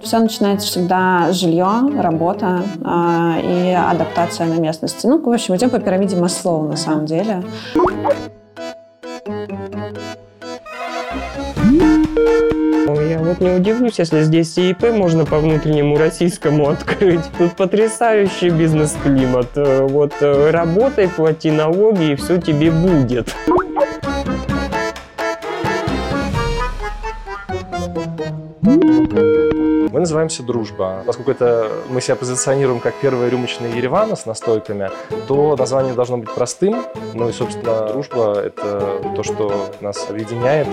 Все начинается всегда с жилья, работа э, и адаптация на местности. Ну, в общем, идем по пирамиде Маслоу на самом деле. Я вот не удивлюсь, если здесь ИП можно по внутреннему российскому открыть. Тут потрясающий бизнес-климат. Э, вот э, работай, плати налоги, и все тебе будет. Мы называемся «Дружба». Поскольку это мы себя позиционируем как первая рюмочная Еревана с настойками, то название должно быть простым. Ну и, собственно, «Дружба» — это то, что нас объединяет.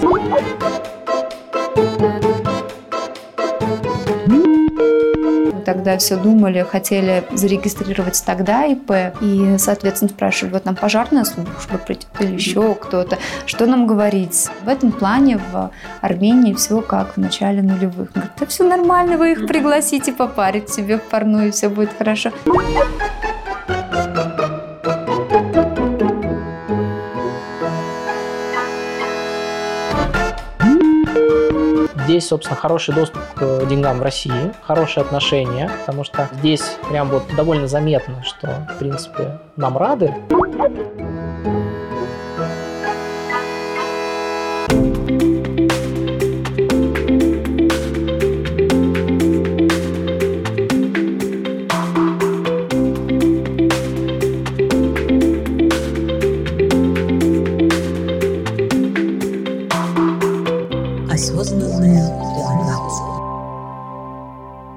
Тогда все думали, хотели зарегистрировать тогда ИП, и, соответственно, спрашивали, вот нам пожарная служба придет или еще кто-то, что нам говорить. В этом плане в Армении все как в начале нулевых. Говорят, да все нормально, вы их пригласите попарить себе в парную, и все будет хорошо. Здесь, собственно, хороший доступ к деньгам в России, хорошие отношения, потому что здесь прям вот довольно заметно, что, в принципе, нам рады.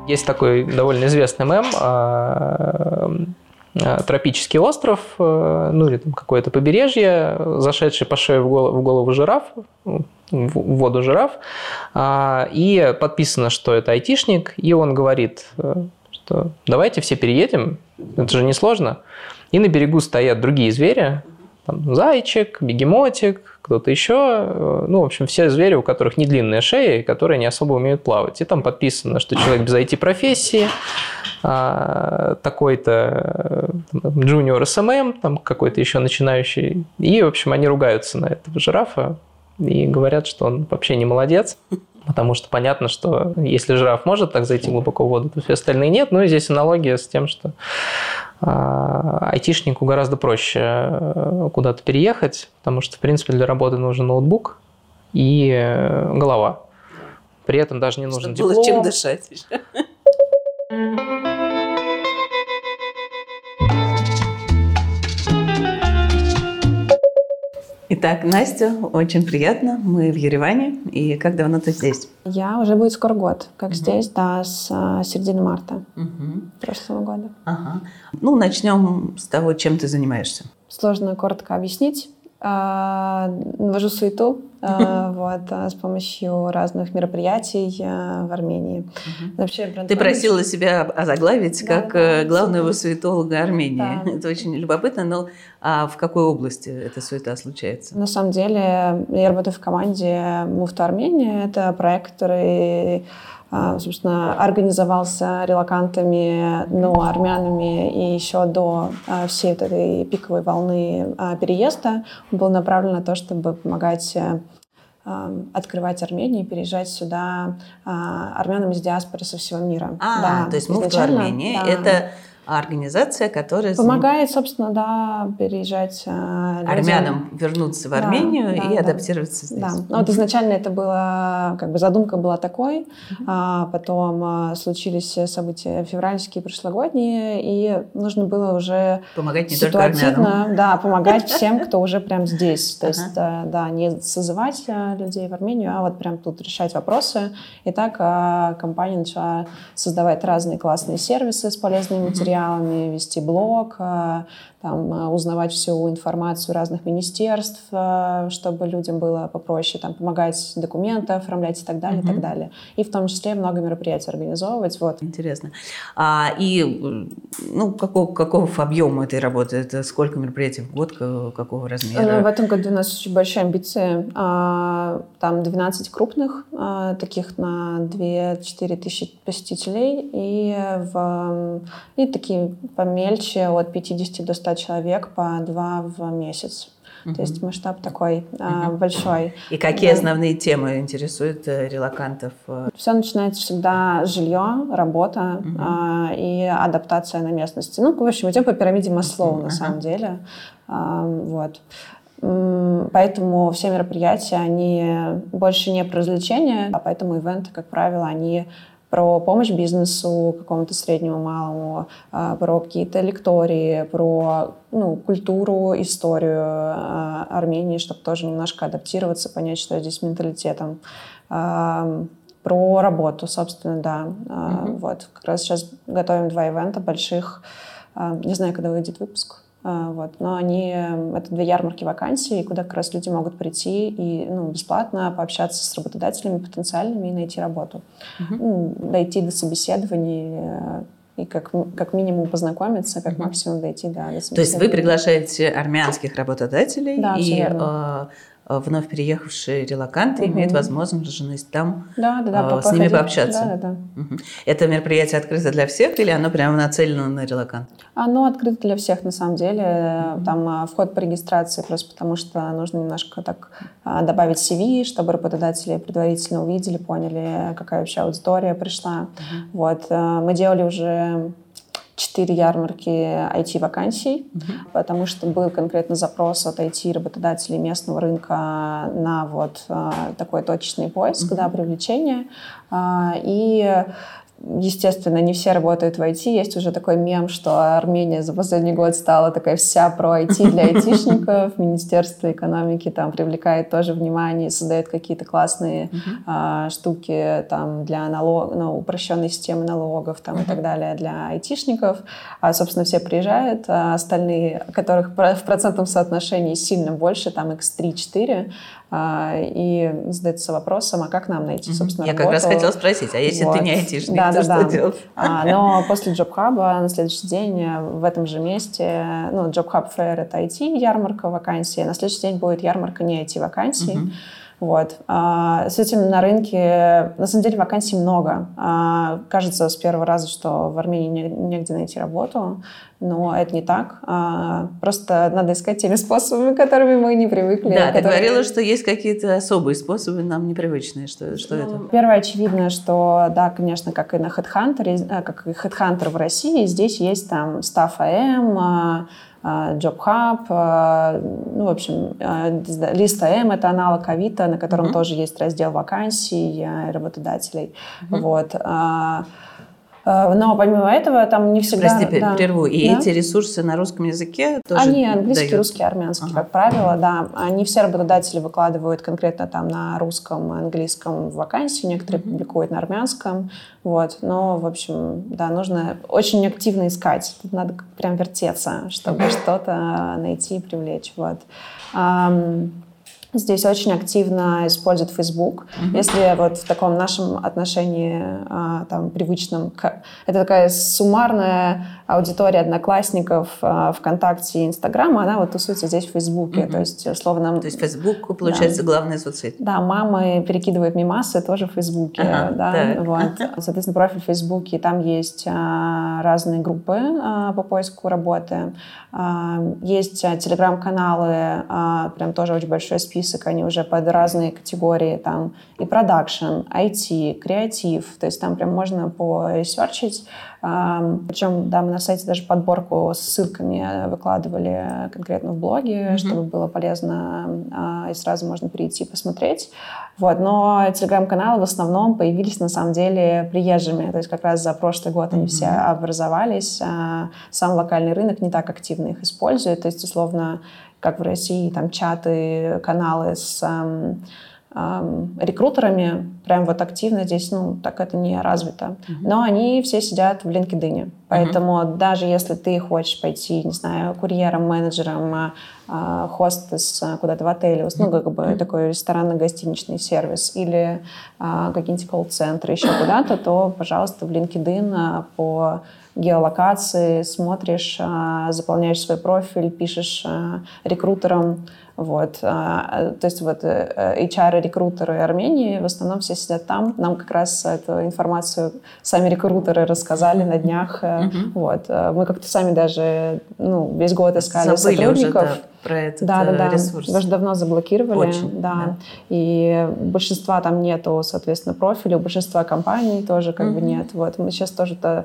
Есть такой довольно известный мем а, а, тропический остров, э, ну или там какое-то побережье, зашедший по шею в голову, в голову жираф, в воду жираф, а, и подписано, что это айтишник, и он говорит, э, что давайте все переедем, это же несложно. И на берегу стоят другие звери, там, зайчик, бегемотик, кто-то еще. Э, ну, в общем, все звери, у которых не длинная шея и которые не особо умеют плавать. И там подписано, что человек без IT-профессии, а, такой-то junior SMM, там какой-то еще начинающий. И, в общем, они ругаются на этого жирафа и говорят, что он вообще не молодец. Потому что понятно, что если жираф может так зайти глубоко в воду, то все остальные нет. Ну и здесь аналогия с тем, что айтишнику гораздо проще э, куда-то переехать, потому что, в принципе, для работы нужен ноутбук и э, голова. При этом даже не нужен Чтобы диплом. было чем дышать. Итак, Настя, очень приятно. Мы в Ереване. И как давно ты здесь? Я уже будет скоро год, как угу. здесь, да, с а, середины марта угу. прошлого года. Ага. Ну, начнем с того, чем ты занимаешься. Сложно коротко объяснить. А, навожу суету а, вот, а, с помощью разных мероприятий в Армении. Вообще, Ты просила себя озаглавить как э, главного суетолога Армении. Это очень любопытно, но а в какой области эта суета случается? На самом деле, я работаю в команде Муфта Армения. Это проект, который собственно, организовался релакантами, ну, армянами и еще до а, всей этой пиковой волны а, переезда был направлен на то, чтобы помогать э, открывать Армению и переезжать сюда армянам из диаспоры со всего мира. А, да, то есть муфт Армении да. это организация, которая... Помогает, собственно, да, переезжать э, Армянам вернуться в Армению да, и да, адаптироваться здесь. Да. Ну, вот изначально это было, как бы задумка была такой, а потом а, случились события февральские, прошлогодние, и нужно было уже помогать не только армянам. Да, помогать всем, кто уже прям здесь. То есть, да, да, не созывать э, людей в Армению, а вот прям тут решать вопросы. И так компания начала создавать разные классные сервисы с полезными материалами, материалами, вести блог, э, там, э, узнавать всю информацию разных министерств, э, чтобы людям было попроще, там, помогать документы оформлять и так далее, угу. и так далее. И в том числе много мероприятий организовывать. Вот. Интересно. А, и ну, какого, какого объема этой работы? Это сколько мероприятий в год, какого размера? В этом году у нас очень большие амбиции. А, там 12 крупных, а, таких на 2-4 тысячи посетителей, и, в, и такие помельче от 50 до 100 человек по два в месяц. Uh-huh. То есть масштаб такой uh-huh. большой. И какие основные темы интересуют э, релакантов? Все начинается всегда с жилья, работа uh-huh. и адаптация на местности. Ну, в общем, идем по пирамиде Маслоу uh-huh. на самом деле. Вот. Поэтому все мероприятия, они больше не про развлечения, а поэтому ивенты, как правило, они про помощь бизнесу, какому-то среднему, малому, а, про какие-то лектории, про ну, культуру, историю а, Армении, чтобы тоже немножко адаптироваться, понять, что здесь менталитетом. Про работу, собственно, да. Mm-hmm. Вот, как раз сейчас готовим два ивента больших. Не знаю, когда выйдет выпуск. А, вот. Но они, это две ярмарки вакансий, куда как раз люди могут прийти и ну, бесплатно пообщаться с работодателями потенциальными и найти работу. Угу. Дойти до собеседований э, и как, как минимум познакомиться, как угу. максимум дойти да, до То есть вы приглашаете армянских работодателей да, и Э, вновь переехавшие релаканты угу. имеют возможность там, да, да, да, э, с ними пообщаться. Да, да, да. Угу. Это мероприятие открыто для всех или оно прямо нацелено на релакантов? Оно открыто для всех на самом деле. Угу. Там а, вход по регистрации просто потому, что нужно немножко так добавить CV, чтобы работодатели предварительно увидели, поняли, какая вообще аудитория пришла. Угу. Вот. Э, мы делали уже четыре ярмарки IT-вакансий, mm-hmm. потому что был конкретно запрос от IT-работодателей местного рынка на вот а, такой точечный поиск, mm-hmm. да, привлечение. А, и Естественно, не все работают в IT. Есть уже такой мем, что Армения за последний год стала такая вся про IT для айтишников. Министерство экономики там привлекает тоже внимание, создает какие-то классные uh-huh. а, штуки там для налог, ну, упрощенной системы налогов там uh-huh. и так далее для айтишников. А, собственно, все приезжают, а остальные, которых в процентном соотношении сильно больше, там x3-4, а, и задается вопросом, а как нам найти, собственно, Я работу? как раз хотела спросить, а если вот. ты не айтишник, да, то да, что да. делать? А, но после Job Hub на следующий день в этом же месте, ну, Job Hub Fair — это IT-ярмарка вакансий, на следующий день будет ярмарка не IT-вакансий. Uh-huh. Вот. А, с этим на рынке, на самом деле, вакансий много. А, кажется с первого раза, что в Армении не, негде найти работу, но это не так. А, просто надо искать теми способами, которыми мы не привыкли. Да, которые... ты говорила, что есть какие-то особые способы, нам непривычные. Что, что ну, это? Первое, очевидно, что, да, конечно, как и на HeadHunter, э, как и HeadHunter в России, здесь есть там Staff AM, Job Hub, ну, в общем, лист АМ — это аналог Авито, на котором mm-hmm. тоже есть раздел вакансий работодателей. Mm-hmm. Вот. Э, но помимо этого там не всегда... Прости, да. прерву. И да? эти ресурсы на русском языке тоже Они английский, дают? русский, армянский, ага. как правило, да. Они все работодатели выкладывают конкретно там на русском, английском вакансии, некоторые mm-hmm. публикуют на армянском. Вот. Но, в общем, да, нужно очень активно искать. Тут надо прям вертеться, чтобы что-то найти и привлечь. Вот. Здесь очень активно используют Facebook. Mm-hmm. Если вот в таком нашем отношении, а, там, привычном, это такая суммарная аудитория одноклассников а, ВКонтакте и Инстаграма, она вот тусуется здесь в Фейсбуке. Mm-hmm. То есть, условно... То есть Facebook, получается, да. главная соцсеть. Да, мамы перекидывают мимасы тоже в Фейсбуке. Ага, да, так. вот. Соответственно, профиль в Фейсбуке, там есть а, разные группы а, по поиску работы. Есть телеграм-каналы, прям тоже очень большой список, они уже под разные категории, там и продакшн, IT, креатив, то есть там прям можно поресерчить причем, да, мы на сайте даже подборку с ссылками выкладывали конкретно в блоге, mm-hmm. чтобы было полезно а, и сразу можно перейти посмотреть. Вот. Но телеграм-каналы в основном появились на самом деле приезжими. То есть как раз за прошлый год они mm-hmm. все образовались. А сам локальный рынок не так активно их использует. То есть, условно, как в России, там чаты, каналы с рекрутерами прям вот активно здесь, ну, так это не развито. Uh-huh. Но они все сидят в LinkedIn. Поэтому uh-huh. даже если ты хочешь пойти, не знаю, курьером, менеджером, а, а, хостес куда-то в отеле, uh-huh. ну, как бы uh-huh. такой ресторанно-гостиничный сервис, или а, какие-нибудь колл-центры, еще куда-то, то, пожалуйста, в LinkedIn по геолокации, смотришь, заполняешь свой профиль, пишешь рекрутерам, вот. То есть вот HR-рекрутеры Армении в основном все сидят там. Нам как раз эту информацию сами рекрутеры рассказали на днях. Mm-hmm. Вот. Мы как-то сами даже ну, весь год искали Забыли сотрудников. Уже, да про этот да, да, да. ресурс. Давно заблокировали. Очень, да. да. И большинства там нету, соответственно, профилей, у большинства компаний тоже как mm-hmm. бы нет. Вот мы сейчас тоже -то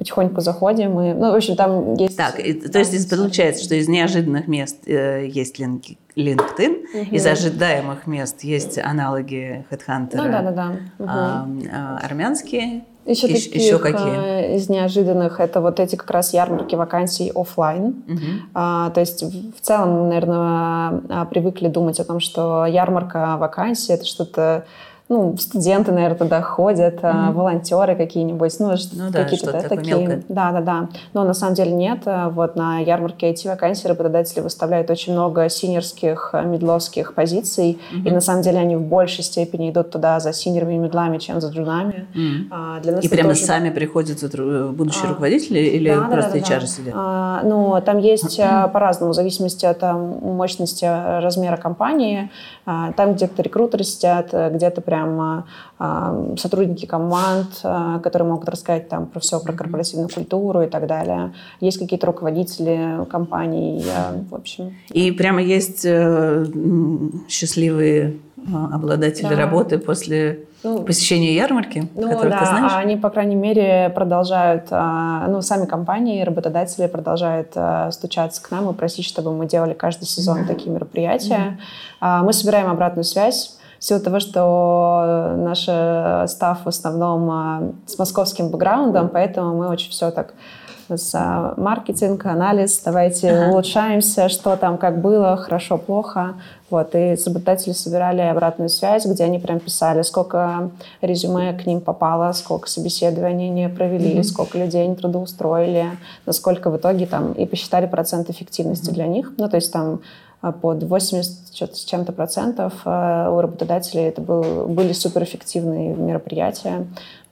потихоньку заходим. И, ну, в общем, там есть... Так, то есть получается, что из неожиданных мест э, есть LinkedIn, угу. из ожидаемых мест есть аналоги HeadHunter. Ну, да, да, да. Угу. Армянские. Еще, и, таких, еще какие? Из неожиданных это вот эти как раз ярмарки вакансий офлайн. Угу. А, то есть в целом, наверное, а, привыкли думать о том, что ярмарка вакансий это что-то ну, студенты, наверное, туда ходят, mm-hmm. волонтеры какие-нибудь, ну, ну да, какие-то да, такие. Мелкое. Да, да, да. Но на самом деле нет. Вот на ярмарке IT-вакансий работодатели выставляют очень много синерских, э, медловских позиций, mm-hmm. и на самом деле они в большей степени идут туда за синерами и медлами, чем за джунами. Mm-hmm. А, для нас и прямо тоже... сами приходят э, будущие а, руководители или да, просто да, да, HR да. сидят? А, ну, там есть mm-hmm. по-разному, в зависимости от мощности размера компании. А, там где-то рекрутеры сидят, где-то прям прям а, сотрудники команд, а, которые могут рассказать там про все, про корпоративную культуру и так далее. Есть какие-то руководители компаний, в общем. И прямо есть э, счастливые а, обладатели да. работы после ну, посещения ярмарки, ну, да, ты знаешь? Они, по крайней мере, продолжают, ну, сами компании, работодатели продолжают стучаться к нам и просить, чтобы мы делали каждый сезон mm-hmm. такие мероприятия. Mm-hmm. Мы собираем обратную связь в силу того, что наш э, став в основном э, с московским бэкграундом, поэтому мы очень все так с э, маркетинг, анализ, давайте ага. улучшаемся, что там, как было, хорошо, плохо. Вот, и работодатели собирали обратную связь, где они прям писали, сколько резюме к ним попало, сколько собеседований они провели, mm-hmm. сколько людей они трудоустроили, насколько в итоге там, и посчитали процент эффективности mm-hmm. для них. Ну, то есть там под 80 с чем-то процентов а у работодателей это был, были суперэффективные мероприятия.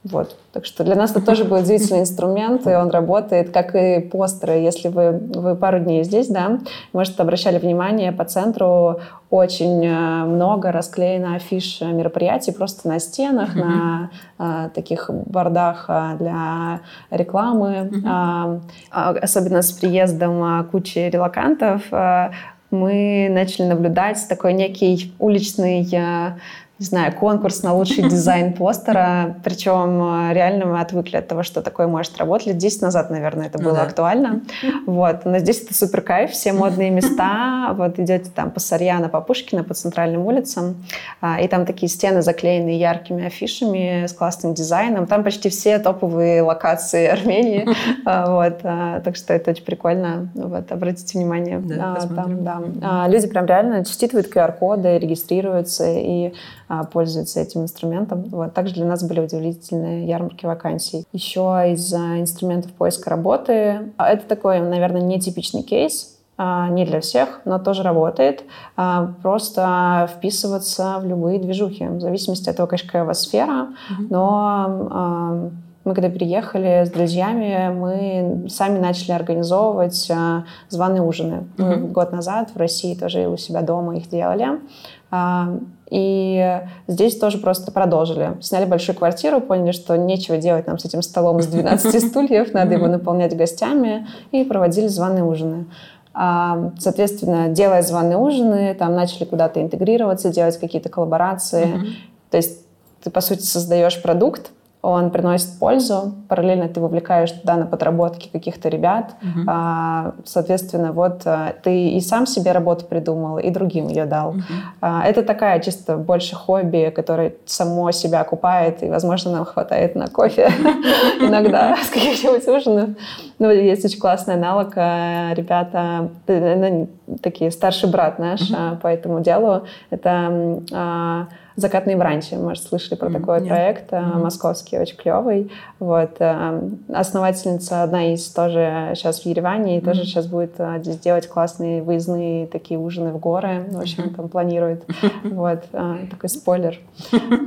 Вот. Так что для нас это тоже будет удивительный инструмент, и он работает, как и постеры. Если вы, вы пару дней здесь, да, может, обращали внимание, по центру очень э, много расклеено афиш мероприятий просто на стенах, mm-hmm. на а, таких бордах а, для рекламы. Mm-hmm. А, особенно с приездом а, кучи релакантов а, мы начали наблюдать такой некий уличный э, не знаю, конкурс на лучший дизайн постера. Причем э, реально мы отвыкли от того, что такое может работать. Лет 10 назад, наверное, это ну было ну, да. актуально. Вот. Но здесь это супер кайф, все модные места. Вот идете там по Сарьяна, по Пушкина, по центральным улицам. А, и там такие стены заклеены яркими афишами с классным дизайном. Там почти все топовые локации Армении. А, вот. А, так что это очень прикольно. Вот. Обратите внимание. Да, там, да. Люди прям реально считывают QR-коды, регистрируются и пользуются этим инструментом. Вот. Также для нас были удивительные ярмарки вакансий. Еще из инструментов поиска работы. А, это такой, наверное, нетипичный кейс, а, не для всех, но тоже работает. Просто вписываться в любые движухи, в зависимости от того, конечно, какая у вас сфера. Но мы когда переехали с друзьями, мы сами начали организовывать званые ужины. Мы год назад в России тоже у себя дома их делали. И здесь тоже просто продолжили. Сняли большую квартиру, поняли, что нечего делать нам с этим столом из 12 стульев, надо его наполнять гостями, и проводили званые ужины. А, соответственно, делая званые ужины, там начали куда-то интегрироваться, делать какие-то коллаборации. То есть ты, по сути, создаешь продукт, он приносит пользу, параллельно ты вовлекаешь туда на подработки каких-то ребят. Угу. А, соответственно, вот а, ты и сам себе работу придумал, и другим ее дал. Угу. А, это такая чисто больше хобби, которое само себя окупает, и, возможно, нам хватает на кофе иногда с каких-нибудь ужинов. Ну, есть очень классный аналог. А, ребята, ну, такие старший брат наш по этому делу. Это «Закатные бранчи». Может, слышали про такой Нет. проект mm-hmm. московский, очень клевый. Вот. Основательница одна из тоже сейчас в Ереване, и mm-hmm. тоже сейчас будет здесь делать классные выездные такие ужины в горы. В общем, mm-hmm. там планирует. Вот. Такой спойлер.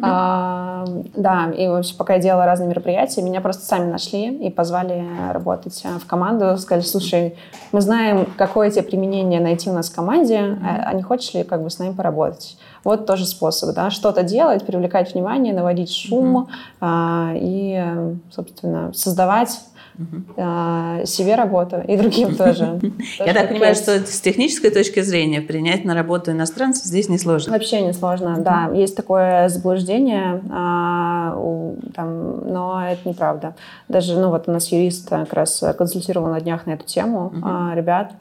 Да, и вообще пока я делала разные мероприятия, меня просто сами нашли и позвали работать в команду. Сказали, слушай, мы знаем, какое тебе применение найти у нас в команде, а не хочешь ли как бы с нами поработать? Вот тоже способ, да, что-то делать, привлекать внимание, наводить шум mm-hmm. и, собственно, создавать uh себе работу и другим тоже. Я так понимаю, что с технической точки зрения принять на работу иностранцев здесь не сложно. Вообще не сложно, да. Есть такое заблуждение, а, но это неправда. Даже, ну вот у нас юрист как раз консультировал на днях на эту тему ребят.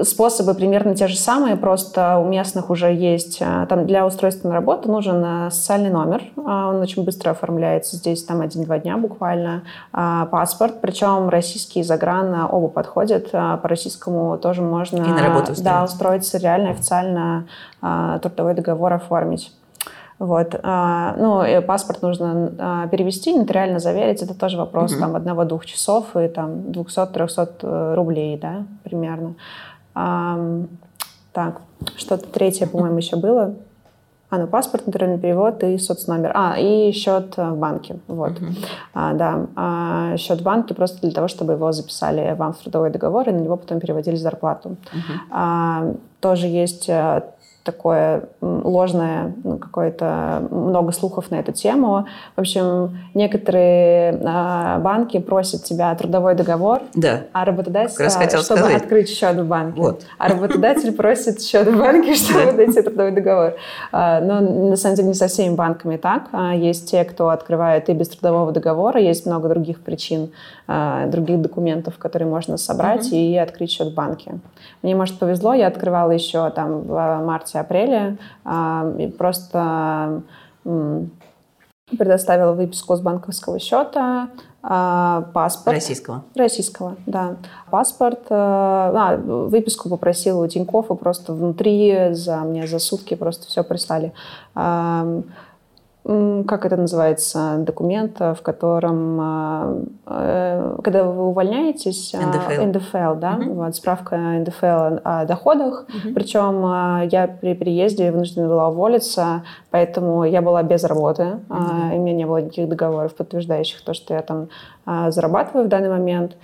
Способы примерно те же самые, просто у местных уже есть, э, там для устройства на работу нужен э, социальный номер, э, он очень быстро оформляется, здесь там один-два дня буквально, паспорт, причем российский загран оба подходят, по российскому тоже можно и на работу да, устроиться реально официально трудовой договор оформить. Вот. Ну, и паспорт нужно перевести, нотариально заверить. Это тоже вопрос угу. там одного-двух часов и там 200-300 рублей, да, примерно. А, так, что-то третье, по-моему, еще было. А, ну, паспорт, натуральный перевод и соцномер. А, и счет в банке. Вот. Uh-huh. А, да. А, счет в банке просто для того, чтобы его записали вам в трудовой договор, и на него потом переводили зарплату. Uh-huh. А, тоже есть э, такое ложное, ну, какое-то много слухов на эту тему. В общем, некоторые э, банки просят тебя трудовой договор, да. а работодатель, чтобы сказать. открыть счет в банке. Вот. А работодатель просит счет в банке, чтобы дать тебе трудовой договор. А, но на самом деле не со всеми банками так. А, есть те, кто открывает и без трудового договора, есть много других причин, а, других документов, которые можно собрать угу. и открыть счет в банке. Мне, может, повезло, я открывала еще там в марте марте-апреле и просто предоставила выписку с банковского счета, а, паспорт. Российского? Российского, да. Паспорт. А, выписку попросила у Тинькофф, и просто внутри за мне за сутки просто все прислали как это называется, документ, в котором, а, э, когда вы увольняетесь, НДФЛ, НДФЛ да, угу. вот, справка НДФЛ о доходах, угу. причем я при переезде вынуждена была уволиться, поэтому я была без работы, угу. и у меня не было никаких договоров, подтверждающих то, что я там зарабатываю в данный момент.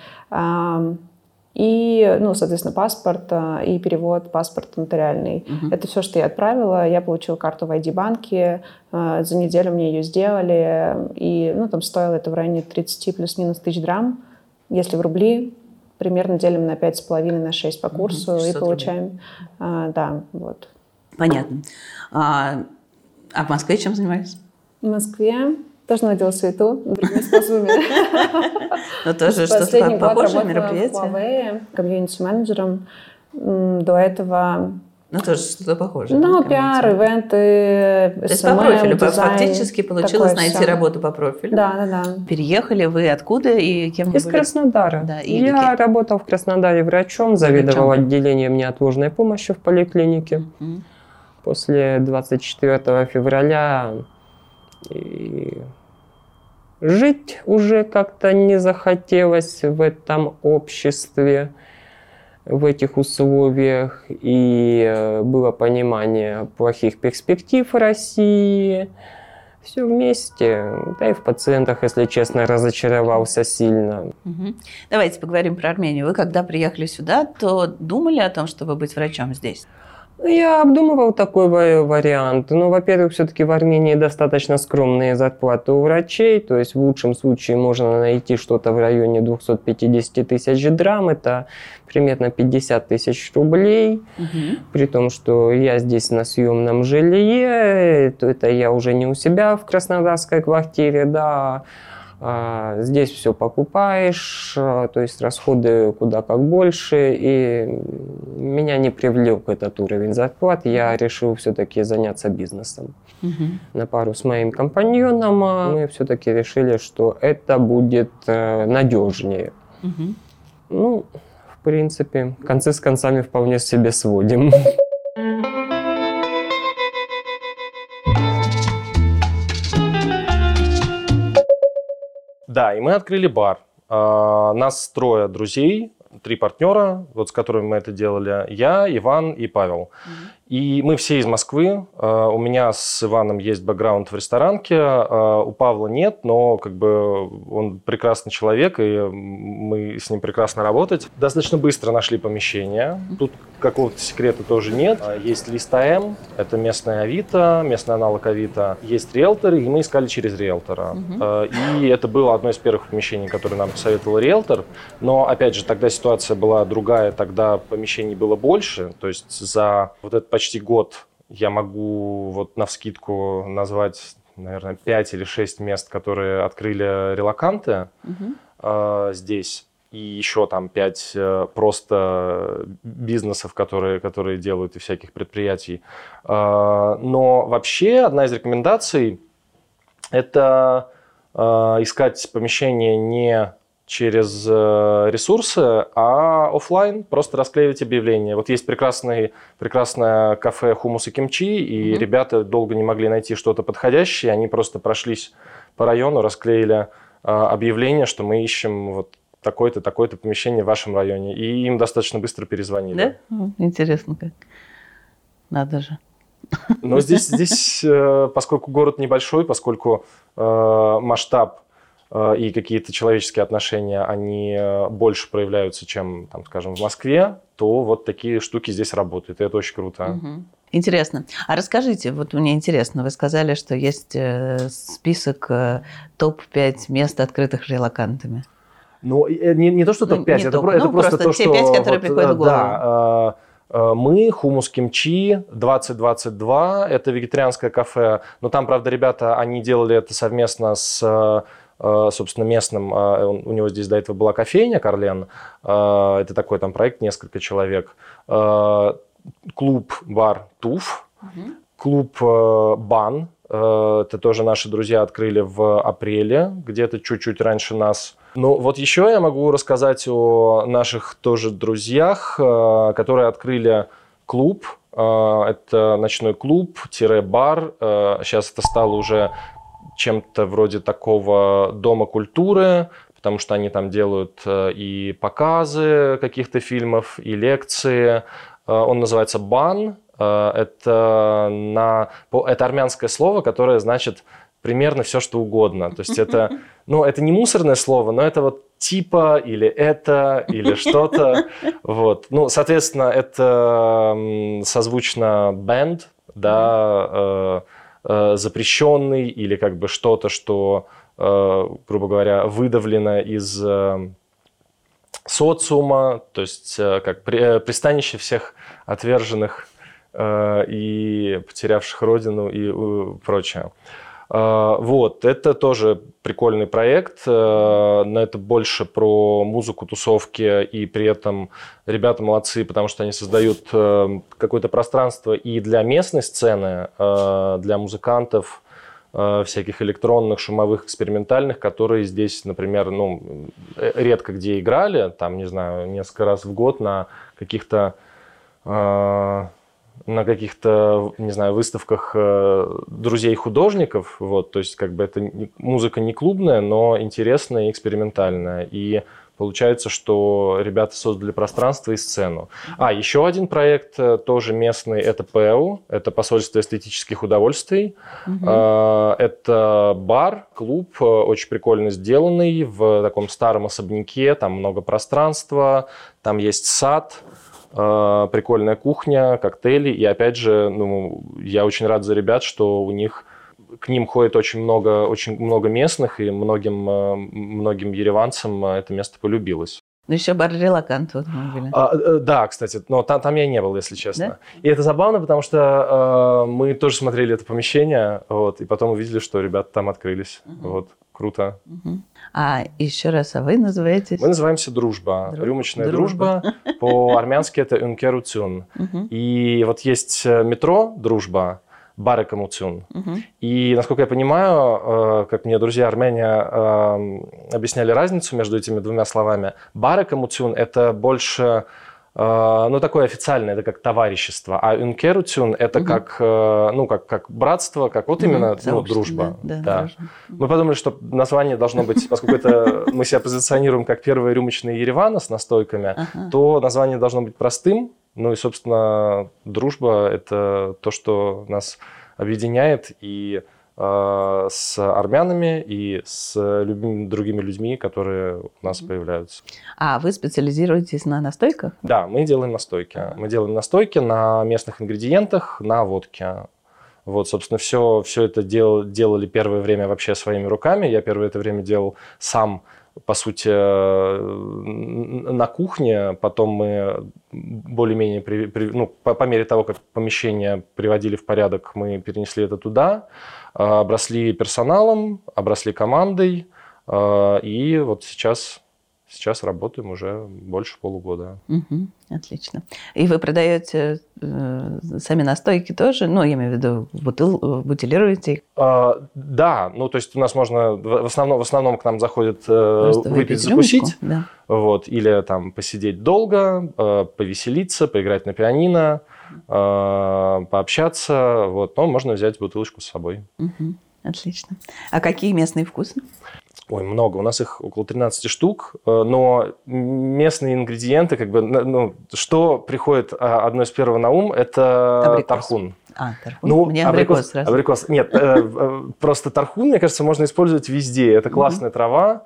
И, ну, соответственно, паспорт а, и перевод паспорта нотариальный. Угу. Это все, что я отправила. Я получила карту в ID-банке. А, за неделю мне ее сделали. И, ну, там стоило это в районе 30 плюс-минус тысяч драм. Если в рубли, примерно делим на 5,5, на 6 по курсу угу, и получаем. А, да, вот. Понятно. А, а в Москве чем занимались? В Москве тоже наводила суету другими способами. Но тоже что-то похожее мероприятие? Huawei комьюнити-менеджером. До этого ну, тоже что-то похожее. Ну, пиар, ивенты, То есть по профилю, фактически получилось найти все. работу по профилю. Да, да, да. Переехали вы откуда и кем Из вы Краснодара. Да, и Я какие? работал в Краснодаре врачом, заведовал врачом. отделением неотложной помощи в поликлинике. Mm. После 24 февраля и Жить уже как-то не захотелось в этом обществе, в этих условиях, и э, было понимание плохих перспектив России. Все вместе, да и в пациентах, если честно, разочаровался сильно. Давайте поговорим про Армению. Вы когда приехали сюда, то думали о том, чтобы быть врачом здесь? Я обдумывал такой вариант. Но, во-первых, все-таки в Армении достаточно скромные зарплаты у врачей. То есть в лучшем случае можно найти что-то в районе 250 тысяч драм. Это примерно 50 тысяч рублей. Угу. При том, что я здесь на съемном жилье. Это я уже не у себя в краснодарской квартире, да, здесь все покупаешь, а, то есть расходы куда как больше, и меня не привлек этот уровень зарплат. Я решил все-таки заняться бизнесом. Угу. На пару с моим компаньоном а, мы все-таки решили, что это будет э, надежнее. Угу. Ну, в принципе, концы с концами вполне себе сводим. Да, и мы открыли бар. А, нас трое друзей, три партнера, вот с которыми мы это делали. Я, Иван и Павел. И мы все из Москвы. А, у меня с Иваном есть бэкграунд в ресторанке, а, у Павла нет, но как бы он прекрасный человек, и мы с ним прекрасно работать. Достаточно быстро нашли помещение. Тут какого-то секрета тоже нет. А, есть лист АМ, это местная Авито, местный аналог Авито. Есть риэлтор, и мы искали через риэлтора. Угу. И это было одно из первых помещений, которое нам посоветовал риэлтор. Но, опять же, тогда ситуация была другая, тогда помещений было больше. То есть за вот этот почти год я могу вот на вскидку назвать, наверное, 5 или 6 мест, которые открыли релаканты угу. э, здесь. И еще там 5 э, просто бизнесов, которые, которые делают и всяких предприятий. Э, но вообще одна из рекомендаций – это э, искать помещение не через э, ресурсы, а офлайн просто расклеивать объявления. Вот есть прекрасный, прекрасное кафе «Хумус и кимчи», и mm-hmm. ребята долго не могли найти что-то подходящее, они просто прошлись по району, расклеили э, объявление, что мы ищем вот такое-то, такое-то помещение в вашем районе. И им достаточно быстро перезвонили. Да? Интересно как. Надо же. Но здесь, здесь э, поскольку город небольшой, поскольку масштаб и какие-то человеческие отношения, они э, больше проявляются, чем, там, скажем, в Москве, то вот такие штуки здесь работают, и это очень круто. Угу. Интересно. А расскажите, вот мне интересно, вы сказали, что есть э, список топ-5 мест, открытых релакантами. Ну, не, не то, что топ-5, ну, это, топ, это ну, просто, просто то, те что... те 5, которые вот, приходят в голову. Да, мы, Хумус Кимчи, 2022, это вегетарианское кафе, но там, правда, ребята, они делали это совместно с Э, собственно, местным, э, у него здесь до этого была кофейня Карлен, э, это такой там проект, несколько человек, клуб бар Туф, клуб Бан, это тоже наши друзья открыли в апреле, где-то чуть-чуть раньше нас. Ну вот еще я могу рассказать о наших тоже друзьях, которые открыли клуб, это ночной клуб-бар. Сейчас это стало уже чем-то вроде такого дома культуры, потому что они там делают э, и показы каких-то фильмов, и лекции. Э, он называется «Бан». Э, это, на, это армянское слово, которое значит примерно все, что угодно. То есть это, ну, это не мусорное слово, но это вот типа или это или что-то. Вот. Ну, соответственно, это созвучно band, да, Э, запрещенный или как бы что-то, что, э, грубо говоря, выдавлено из э, социума, то есть как пристанище всех отверженных и потерявших родину и прочее. А, вот, это тоже прикольный проект, э, но это больше про музыку, тусовки, и при этом ребята молодцы, потому что они создают э, какое-то пространство и для местной сцены, э, для музыкантов, всяких электронных, шумовых, экспериментальных, которые здесь, например, ну, редко где играли, там, не знаю, несколько раз в год на каких-то на каких-то, не знаю, выставках э, друзей художников, вот, то есть как бы это музыка не клубная, но интересная и экспериментальная, и Получается, что ребята создали пространство и сцену. А, еще один проект, э, тоже местный, это ПЭУ, это посольство эстетических удовольствий. Угу. Это бар, клуб, очень прикольно сделанный, в таком старом особняке, там много пространства, там есть сад, прикольная кухня, коктейли. И опять же, ну, я очень рад за ребят, что у них к ним ходит очень много, очень много местных, и многим, а, многим ереванцам это место полюбилось. Ну, еще бар Релакант вот мы были. А, э, да, кстати, но там, там я не был, если честно. Да? И это забавно, потому что э, мы тоже смотрели это помещение, вот, и потом увидели, что ребята там открылись. Угу. Вот, круто. Угу. А еще раз, а вы называетесь? Мы называемся «Дружба». Друг... Рюмочная дружба. дружба. По-армянски это «Ункерутюн». И вот есть э, метро «Дружба», Барека Муцюн. И, насколько я понимаю, э, как мне друзья армяне э, объясняли разницу между этими двумя словами, Муцюн – это больше ну, такое официальное, это как товарищество, а Юнкерутюн это угу. как, э, ну, как, как братство, как вот именно угу, ну, дружба. Да, да, да. Мы подумали, что название должно быть, поскольку это мы себя позиционируем как первые рюмочные Еревана с настойками, ага. то название должно быть простым. Ну и, собственно, дружба – это то, что нас объединяет и с армянами и с любыми другими людьми, которые у нас появляются. А вы специализируетесь на настойках? Да, мы делаем настойки. Мы делаем настойки на местных ингредиентах, на водке. Вот, собственно, все, все это дел, делали первое время вообще своими руками. Я первое это время делал сам, по сути, на кухне. Потом мы более-менее, при, при, ну, по, по мере того, как помещение приводили в порядок, мы перенесли это туда. А, обросли персоналом, обросли командой, а, и вот сейчас, сейчас работаем уже больше полугода. Угу, отлично. И вы продаете э, сами настойки тоже? Ну, я имею в виду, бутыл, бутилируете их? А, да, ну, то есть у нас можно, в основном, в основном к нам заходят э, выпить, выпить закусить, да. вот, или там посидеть долго, э, повеселиться, поиграть на пианино, Э, пообщаться, вот, но можно взять бутылочку с собой. Угу, отлично. А какие местные вкусы? Ой, много. У нас их около 13 штук, э, но местные ингредиенты, как бы, ну, что приходит а, одно из первого на ум, это абрикос. тархун. А, тархун. Ну, Мне абрикос, абрикос сразу. Абрикос. Нет, э, просто тархун, мне кажется, можно использовать везде. Это классная трава.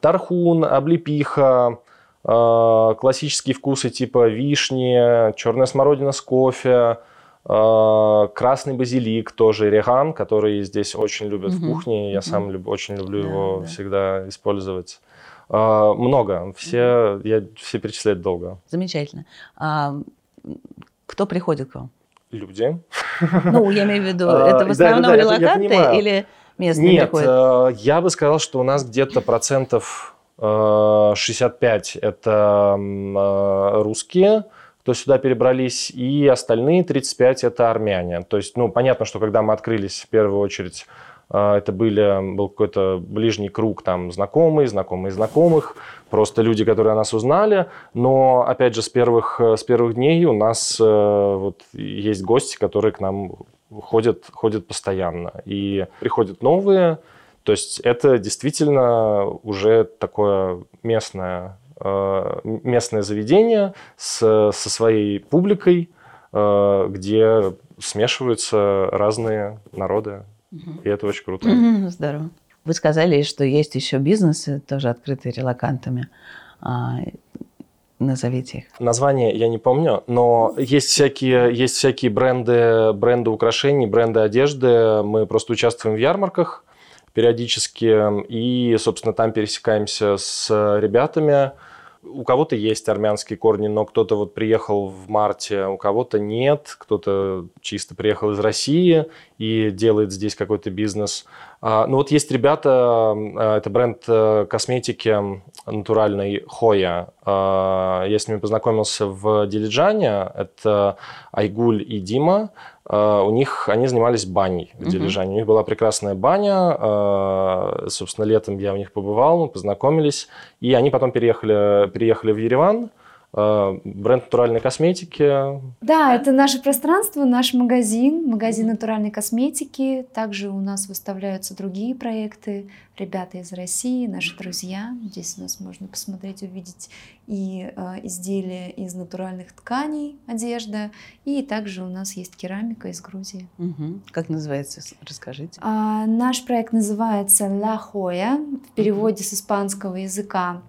Тархун, облепиха, Э, классические вкусы типа вишни, черная смородина с кофе, э, красный базилик, тоже реган, который здесь очень любят угу. в кухне. Я сам люб, очень люблю да, его да. всегда использовать. Э, много. Все, я все перечислять долго. Замечательно. А, кто приходит к вам? Люди. Ну, я имею в виду, это в основном релаканты или местные Нет, приходят? я бы сказал, что у нас где-то процентов 65 – это э, русские, кто сюда перебрались, и остальные 35 – это армяне. То есть, ну, понятно, что когда мы открылись, в первую очередь, э, это были, был какой-то ближний круг, там, знакомые, знакомые знакомых, просто люди, которые нас узнали. Но, опять же, с первых, с первых дней у нас э, вот, есть гости, которые к нам ходят, ходят постоянно. И приходят новые, то есть это действительно уже такое местное, э, местное заведение с, со своей публикой, э, где смешиваются разные народы. Угу. И это очень круто. Угу, здорово. Вы сказали, что есть еще бизнесы, тоже открытые релакантами. А, назовите их. Название я не помню, но есть всякие, есть всякие бренды, бренды украшений, бренды одежды. Мы просто участвуем в ярмарках периодически, и, собственно, там пересекаемся с ребятами. У кого-то есть армянские корни, но кто-то вот приехал в марте, у кого-то нет, кто-то чисто приехал из России и делает здесь какой-то бизнес. А, ну вот есть ребята, а, это бренд э, косметики натуральной Хоя. А, я с ними познакомился в Дилиджане, это Айгуль и Дима. А, у них, они занимались баней в Дилижане. У них была прекрасная баня. Собственно, летом я у них побывал, познакомились. И они потом переехали, переехали в Ереван. А, бренд натуральной косметики. Да, это наше пространство, наш магазин, магазин натуральной косметики. Также у нас выставляются другие проекты. Ребята из России, наши друзья. Здесь у нас можно посмотреть, увидеть и э, изделия из натуральных тканей, одежда. И также у нас есть керамика из Грузии. Угу. Как называется? Расскажите. А, наш проект называется La Joya. В переводе угу. с испанского языка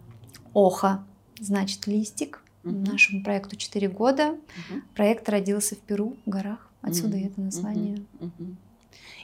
«оха» значит листик. Угу. Нашему проекту 4 года. Угу. Проект родился в Перу, в горах. Отсюда угу. это название. Угу.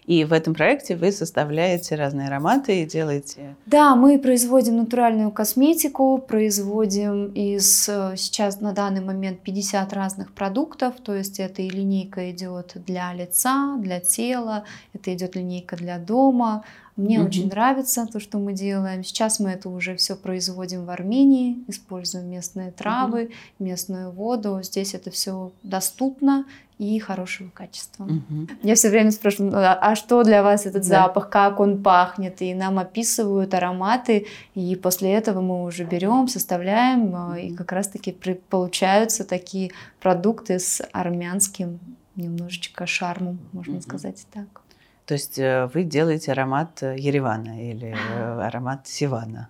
И в этом проекте вы составляете разные ароматы и делаете... Да, мы производим натуральную косметику, производим из э, сейчас на данный момент 50 разных продуктов, то есть это и линейка идет для лица, для тела, это идет линейка для дома, Мне угу. очень нравится то, что мы делаем. Сейчас мы это уже все производим в Армении, используем местные травы, угу. местную воду. Здесь это все доступно и хорошего качества. Угу. Я все время спрашиваю, а, а что для вас этот да. запах, как он пахнет, и нам описывают ароматы, и после этого мы уже берем, составляем, а, и как раз-таки получаются такие продукты с армянским немножечко шармом, можно угу. сказать так. То есть э, вы делаете аромат э, Еревана или э, аромат Сивана?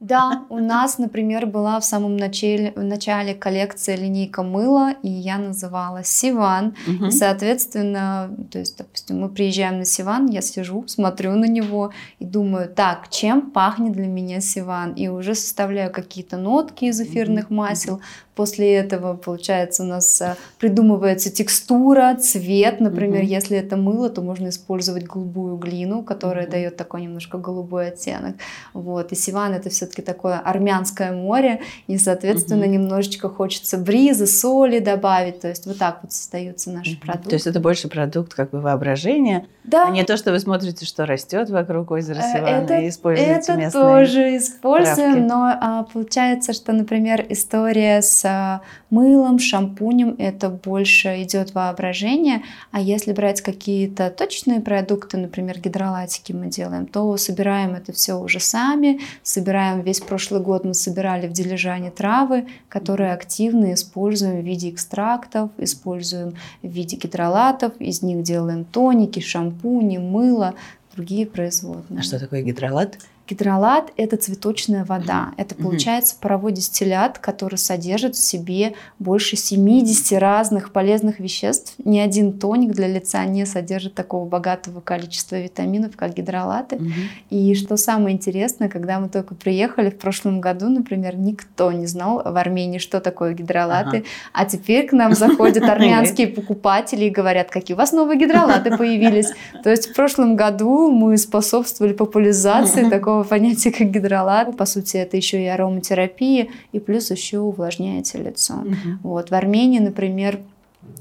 Да, у нас, например, была в самом начале, в начале коллекция линейка мыла, и я называла Сиван. Угу. И, соответственно, то есть, допустим, мы приезжаем на Сиван, я сижу, смотрю на него и думаю, так, чем пахнет для меня Сиван? И уже составляю какие-то нотки из эфирных масел, После этого, получается, у нас э, придумывается текстура, цвет. Например, mm-hmm. если это мыло, то можно использовать голубую глину, которая mm-hmm. дает такой немножко голубой оттенок. Вот. И Сиван это все-таки такое армянское море, и, соответственно, mm-hmm. немножечко хочется бриза, соли добавить. То есть вот так вот создаются наши mm-hmm. продукты. То есть это больше продукт как бы воображения, да. а не то, что вы смотрите, что растет вокруг озера э, Сивана это, и используете это местные тоже используем, травки. но а, получается, что, например, история с мылом, шампунем это больше идет воображение, а если брать какие-то точные продукты, например, гидролатики мы делаем, то собираем это все уже сами, собираем весь прошлый год мы собирали в Дилижане травы, которые активно используем в виде экстрактов, используем в виде гидролатов, из них делаем тоники, шампуни, мыло, другие производные. А что такое гидролат? Гидролат – это цветочная вода. Это получается паровой дистиллят, который содержит в себе больше 70 разных полезных веществ. Ни один тоник для лица не содержит такого богатого количества витаминов, как гидролаты. И что самое интересное, когда мы только приехали в прошлом году, например, никто не знал в Армении, что такое гидролаты. Ага. А теперь к нам заходят армянские покупатели и говорят, какие у вас новые гидролаты появились. То есть в прошлом году мы способствовали популяризации такого такого понятия, как гидролат. По сути, это еще и ароматерапия, и плюс еще увлажняете лицо. Угу. Вот. В Армении, например,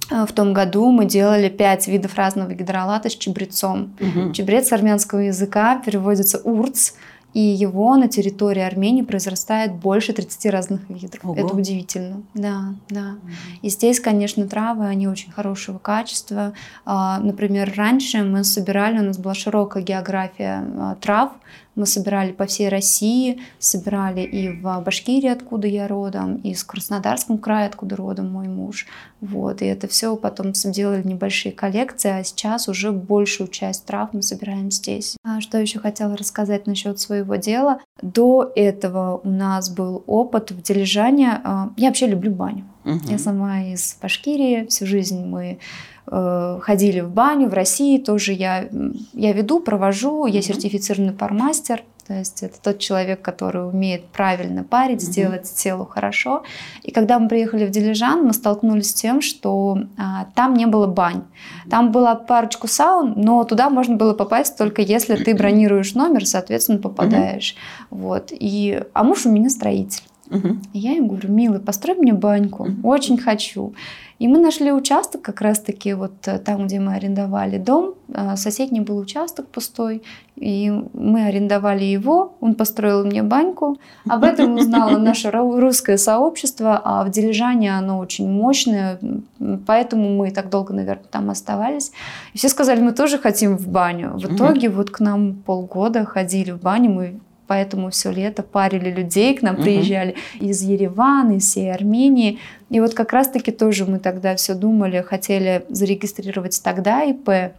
в том году мы делали пять видов разного гидролата с чебрецом. Угу. Чебрец с армянского языка переводится урц, и его на территории Армении произрастает больше 30 разных видов. Ого. Это удивительно. Да, да. И здесь, конечно, травы, они очень хорошего качества. А, например, раньше мы собирали, у нас была широкая география а, трав, мы собирали по всей России, собирали и в Башкирии, откуда я родом, и в Краснодарском крае, откуда родом мой муж. Вот. И это все потом делали небольшие коллекции, а сейчас уже большую часть трав мы собираем здесь. А что еще хотела рассказать насчет своего дела? До этого у нас был опыт в Дилижане. А, я вообще люблю баню. Угу. Я сама из Башкирии, всю жизнь мы ходили в баню в России тоже я, я веду, провожу, я сертифицированный пармастер, то есть это тот человек, который умеет правильно парить, mm-hmm. сделать телу хорошо. И когда мы приехали в Дилижан, мы столкнулись с тем, что а, там не было бань. Там была парочку саун, но туда можно было попасть только если ты бронируешь номер, соответственно, попадаешь. Mm-hmm. Вот. И, а муж у меня строитель. Uh-huh. И я ему говорю, милый, построй мне баньку, uh-huh. очень хочу. И мы нашли участок как раз-таки вот э, там, где мы арендовали дом. А, соседний был участок пустой, и мы арендовали его. Он построил мне баньку. Об этом узнало наше русское сообщество, а в Дилижане оно очень мощное, поэтому мы так долго, наверное, там оставались. И все сказали, мы тоже хотим в баню. В итоге вот к нам полгода ходили в баню, мы поэтому все лето парили людей, к нам приезжали из Еревана, из всей Армении. И вот как раз-таки тоже мы тогда все думали, хотели зарегистрировать тогда ИП,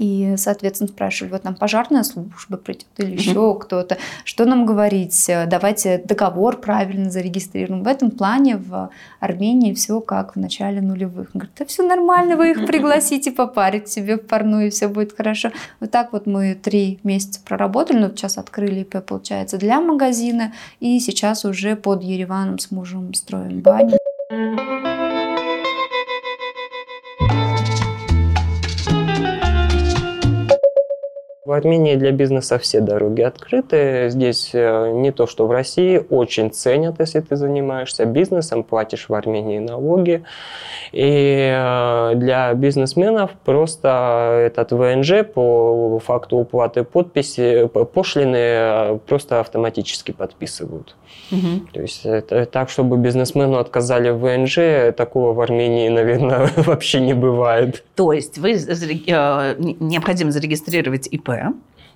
и, соответственно, спрашивали, вот нам пожарная служба придет или еще кто-то, что нам говорить, давайте договор правильно зарегистрируем. В этом плане в Армении все как в начале нулевых. Он говорит, да все нормально, вы их пригласите попарить себе в парную, и все будет хорошо. Вот так вот мы три месяца проработали, но сейчас открыли ИП, получается, для магазина, и сейчас уже под Ереваном с мужем строим баню. В Армении для бизнеса все дороги открыты. Здесь э, не то, что в России очень ценят, если ты занимаешься бизнесом, платишь в Армении налоги. И э, для бизнесменов просто этот ВНЖ по факту уплаты подписи, пошлины э, просто автоматически подписывают. Угу. То есть это, так, чтобы бизнесмену отказали в ВНЖ, такого в Армении, наверное, вообще не бывает. То есть вы необходимо зарегистрировать ИП,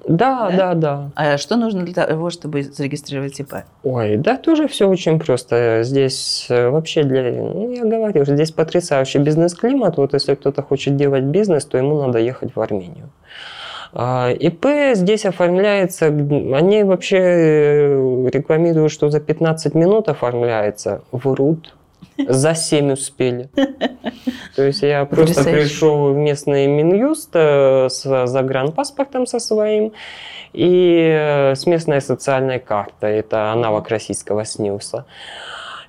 да, да, да, да. А что нужно для того, чтобы зарегистрировать ИП? Ой, да, тоже все очень просто. Здесь э, вообще для, ну, я говорю, здесь потрясающий бизнес-климат. Вот если кто-то хочет делать бизнес, то ему надо ехать в Армению. А, ИП здесь оформляется, они вообще э, рекламируют, что за 15 минут оформляется, врут. За 7 успели. То есть я просто пришел в местный Минюст с загранпаспортом со своим и э, с местной социальной картой. Это аналог российского СНИЛСа.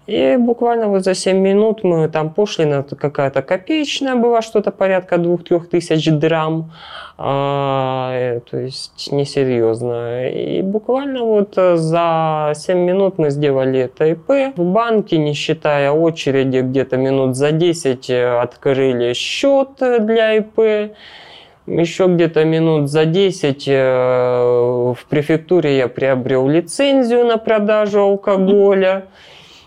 И буквально вот за 7 минут мы там пошлина какая-то копеечная была, что-то порядка 2-3 тысяч драм. А, э, то есть несерьезно. И буквально вот э, за 7 минут мы сделали это ИП. В банке, не считая очереди, где-то минут за 10 э, открыли счет для ИП. Еще где-то минут за 10 в префектуре я приобрел лицензию на продажу алкоголя.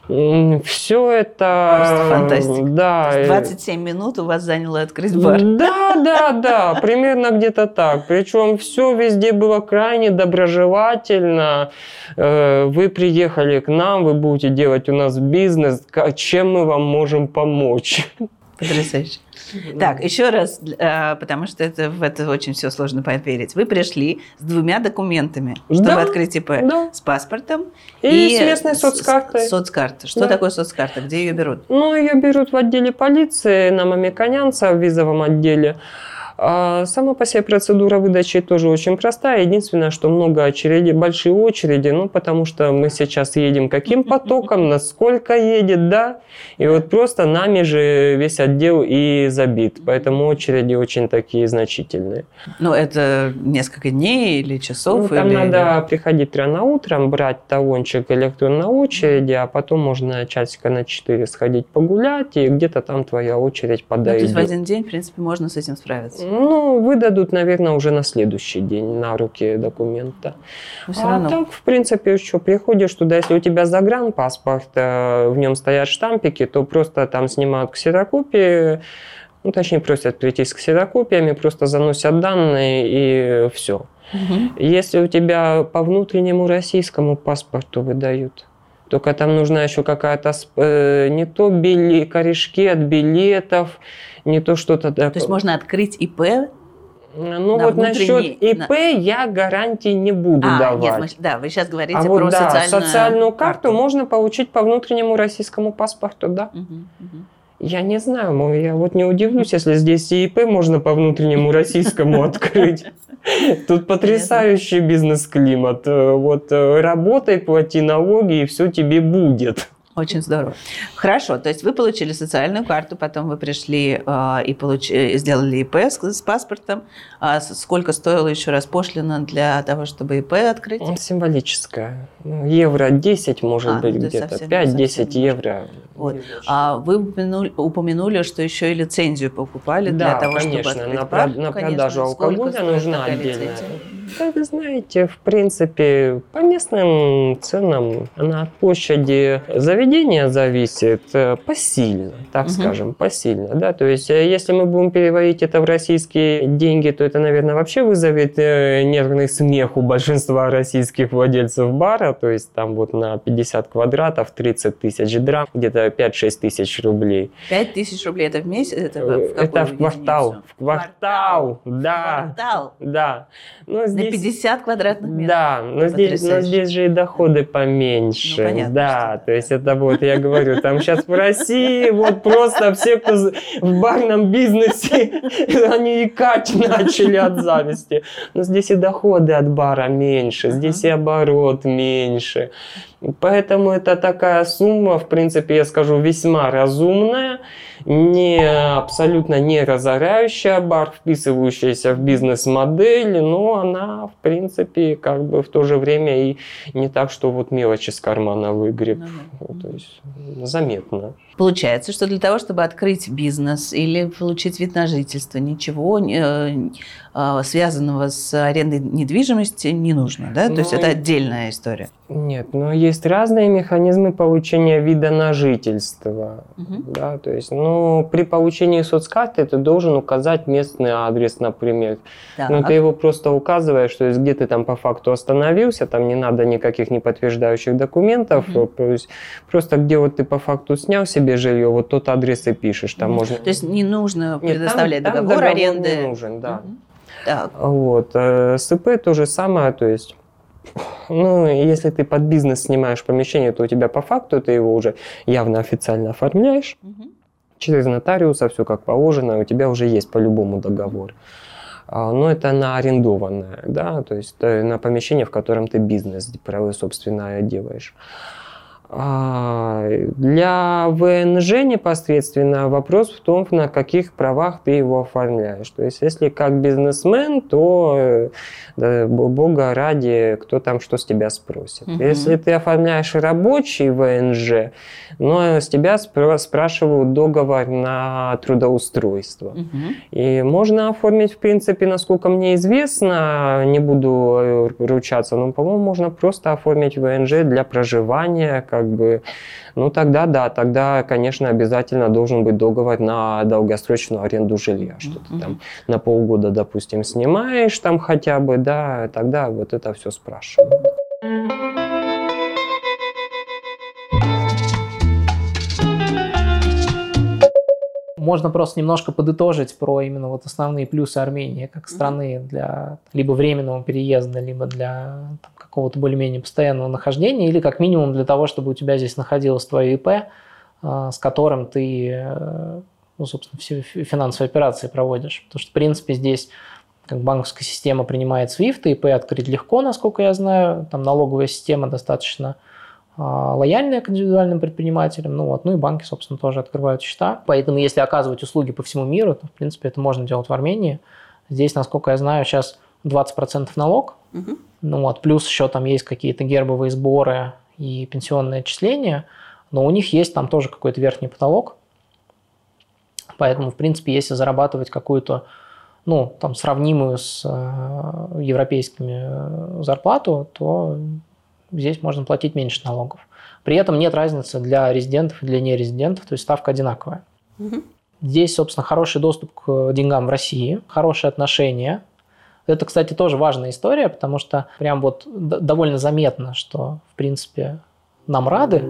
Все это... Просто фантастика. Да. 27 минут у вас заняло открыть бар. Да, да, да, примерно где-то так. Причем все везде было крайне доброжелательно. Э, вы приехали к нам, вы будете делать у нас бизнес. Чем мы вам можем помочь? Потрясающе. Так, еще раз, э, потому что это, в это очень все сложно поверить. Вы пришли с двумя документами, чтобы да, открыть ИП. Да. С паспортом и, и с местной соцкартой. С, соцкарта. Что да. такое соцкарта? Где ее берут? Ну, ее берут в отделе полиции на Мамиконянца в визовом отделе. А сама по себе процедура выдачи тоже очень простая. Единственное, что много очередей, большие очереди, ну, потому что мы сейчас едем каким потоком, насколько едет, да. И вот просто нами же весь отдел и забит. Поэтому очереди очень такие значительные. Ну, это несколько дней или часов? Ну, там или... надо приходить рано утром, брать талончик электронной очереди, а потом можно часика на 4 сходить погулять, и где-то там твоя очередь подойдет. Ну, то есть в один день, в принципе, можно с этим справиться? Ну, выдадут, наверное, уже на следующий день на руки документа. Но все а равно. так, в принципе, еще приходишь туда, если у тебя загранпаспорт, э, в нем стоят штампики, то просто там снимают ксерокопии, ну, точнее, просят прийти с ксерокопиями, просто заносят данные и все. Угу. Если у тебя по внутреннему российскому паспорту выдают, только там нужна еще какая-то э, не то били, корешки от билетов, не то что-то такое. То есть можно открыть ИП ну на вот насчет ИП на... я гарантии не буду а, давать. Нет, мы, да, вы сейчас говорите а про вот, да, социальную, социальную карту, карту можно получить по внутреннему российскому паспорту, да. Угу, угу. Я не знаю, я вот не удивлюсь, если здесь ИП можно по внутреннему российскому открыть. Тут потрясающий бизнес-климат. Вот э, работай, плати налоги, и все тебе будет. Очень здорово. Хорошо, то есть вы получили социальную карту, потом вы пришли э, и получ... Э, сделали ИП с, с паспортом. А сколько стоило еще раз пошлина для того, чтобы ИП открыть? Символическая. Ну, евро 10, может а, быть, где-то. 5-10 евро. Вот. А вы упомянули, упомянули, что еще и лицензию покупали да, для того, конечно, чтобы открыть на, бар? на продажу алкоголя нужна отдельная. Да, вы знаете, в принципе, по местным ценам она от площади заведения зависит э, посильно, так угу. скажем, посильно. Да? То есть, э, если мы будем переводить это в российские деньги, то это, наверное, вообще вызовет э, нервный смех у большинства российских владельцев бара. То есть, там вот на 50 квадратов 30 тысяч драм, где-то 5-6 тысяч рублей. 5 тысяч рублей это в месяц? Это в, это в квартал. В квартал, да. Квартал? Да. Но здесь... На 50 квадратных метров. Да, но здесь, но здесь же и доходы поменьше. Ну, понятно, да, что... то есть это вот, я говорю, там сейчас в России вот просто все, кто в барном бизнесе, они икать начали от зависти. Но здесь и доходы от бара меньше, здесь и оборот меньше. Поэтому это такая сумма, в принципе, я скажу, весьма разумная. Не абсолютно не разоряющая бар, вписывающаяся в бизнес-модель, но она, в принципе, как бы в то же время и не так, что вот мелочи с кармана выгреб. Ну, то есть заметно. Получается, что для того, чтобы открыть бизнес или получить вид на жительство, ничего э, а, связанного с арендой недвижимости не нужно, да? То есть это ну, отдельная история. Нет, но есть разные механизмы получения вида на жительство. Угу. Да, то есть, ну, при получении соцкарты ты должен указать местный адрес, например. Так. Но ты его просто указываешь, то есть где ты там по факту остановился, там не надо никаких неподтверждающих документов, угу. то есть просто где вот ты по факту снял себе жилье, вот тот адрес и пишешь. Там угу. можно... То есть не нужно предоставлять Нет, там, договор, там договор аренды? не нужен, да. Угу. Так. Вот. Э, СП то же самое, то есть ну, если ты под бизнес снимаешь помещение, то у тебя по факту ты его уже явно официально оформляешь. Угу. Через нотариуса все как положено, у тебя уже есть по-любому договор. А, но это на арендованное, да, то есть э, на помещение, в котором ты бизнес, собственно, делаешь. А, для ВНЖ непосредственно вопрос в том, на каких правах ты его оформляешь. То есть, если как бизнесмен, то э, да, бога ради, кто там что с тебя спросит. Угу. Если ты оформляешь рабочий ВНЖ, но с тебя спрашивают договор на трудоустройство. Угу. И можно оформить, в принципе, насколько мне известно, не буду э, ручаться, но, по-моему, можно просто оформить ВНЖ для проживания, как бы, ну тогда да, тогда, конечно, обязательно должен быть договор на долгосрочную аренду жилья, что ты там на полгода, допустим, снимаешь там хотя бы, да, тогда вот это все спрашивают. Можно просто немножко подытожить про именно вот основные плюсы Армении как страны для либо временного переезда, либо для там, какого-то более-менее постоянного нахождения, или как минимум для того, чтобы у тебя здесь находилось твое ИП, а, с которым ты, э, ну, собственно, все финансовые операции проводишь. Потому что, в принципе, здесь как банковская система принимает SWIFT, ИП открыть легко, насколько я знаю, там налоговая система достаточно а, лояльные к индивидуальным предпринимателям, ну вот, ну и банки, собственно, тоже открывают счета. Поэтому, если оказывать услуги по всему миру, то, в принципе, это можно делать в Армении. Здесь, насколько я знаю, сейчас 20% налог, угу. ну вот, плюс еще там есть какие-то гербовые сборы и пенсионные отчисления, но у них есть там тоже какой-то верхний потолок. Поэтому, в принципе, если зарабатывать какую-то ну, там, сравнимую с э, европейскими э, зарплату, то здесь можно платить меньше налогов. При этом нет разницы для резидентов и для нерезидентов, то есть ставка одинаковая. Угу. Здесь, собственно, хороший доступ к деньгам в России, хорошие отношения. Это, кстати, тоже важная история, потому что прям вот довольно заметно, что, в принципе, нам рады.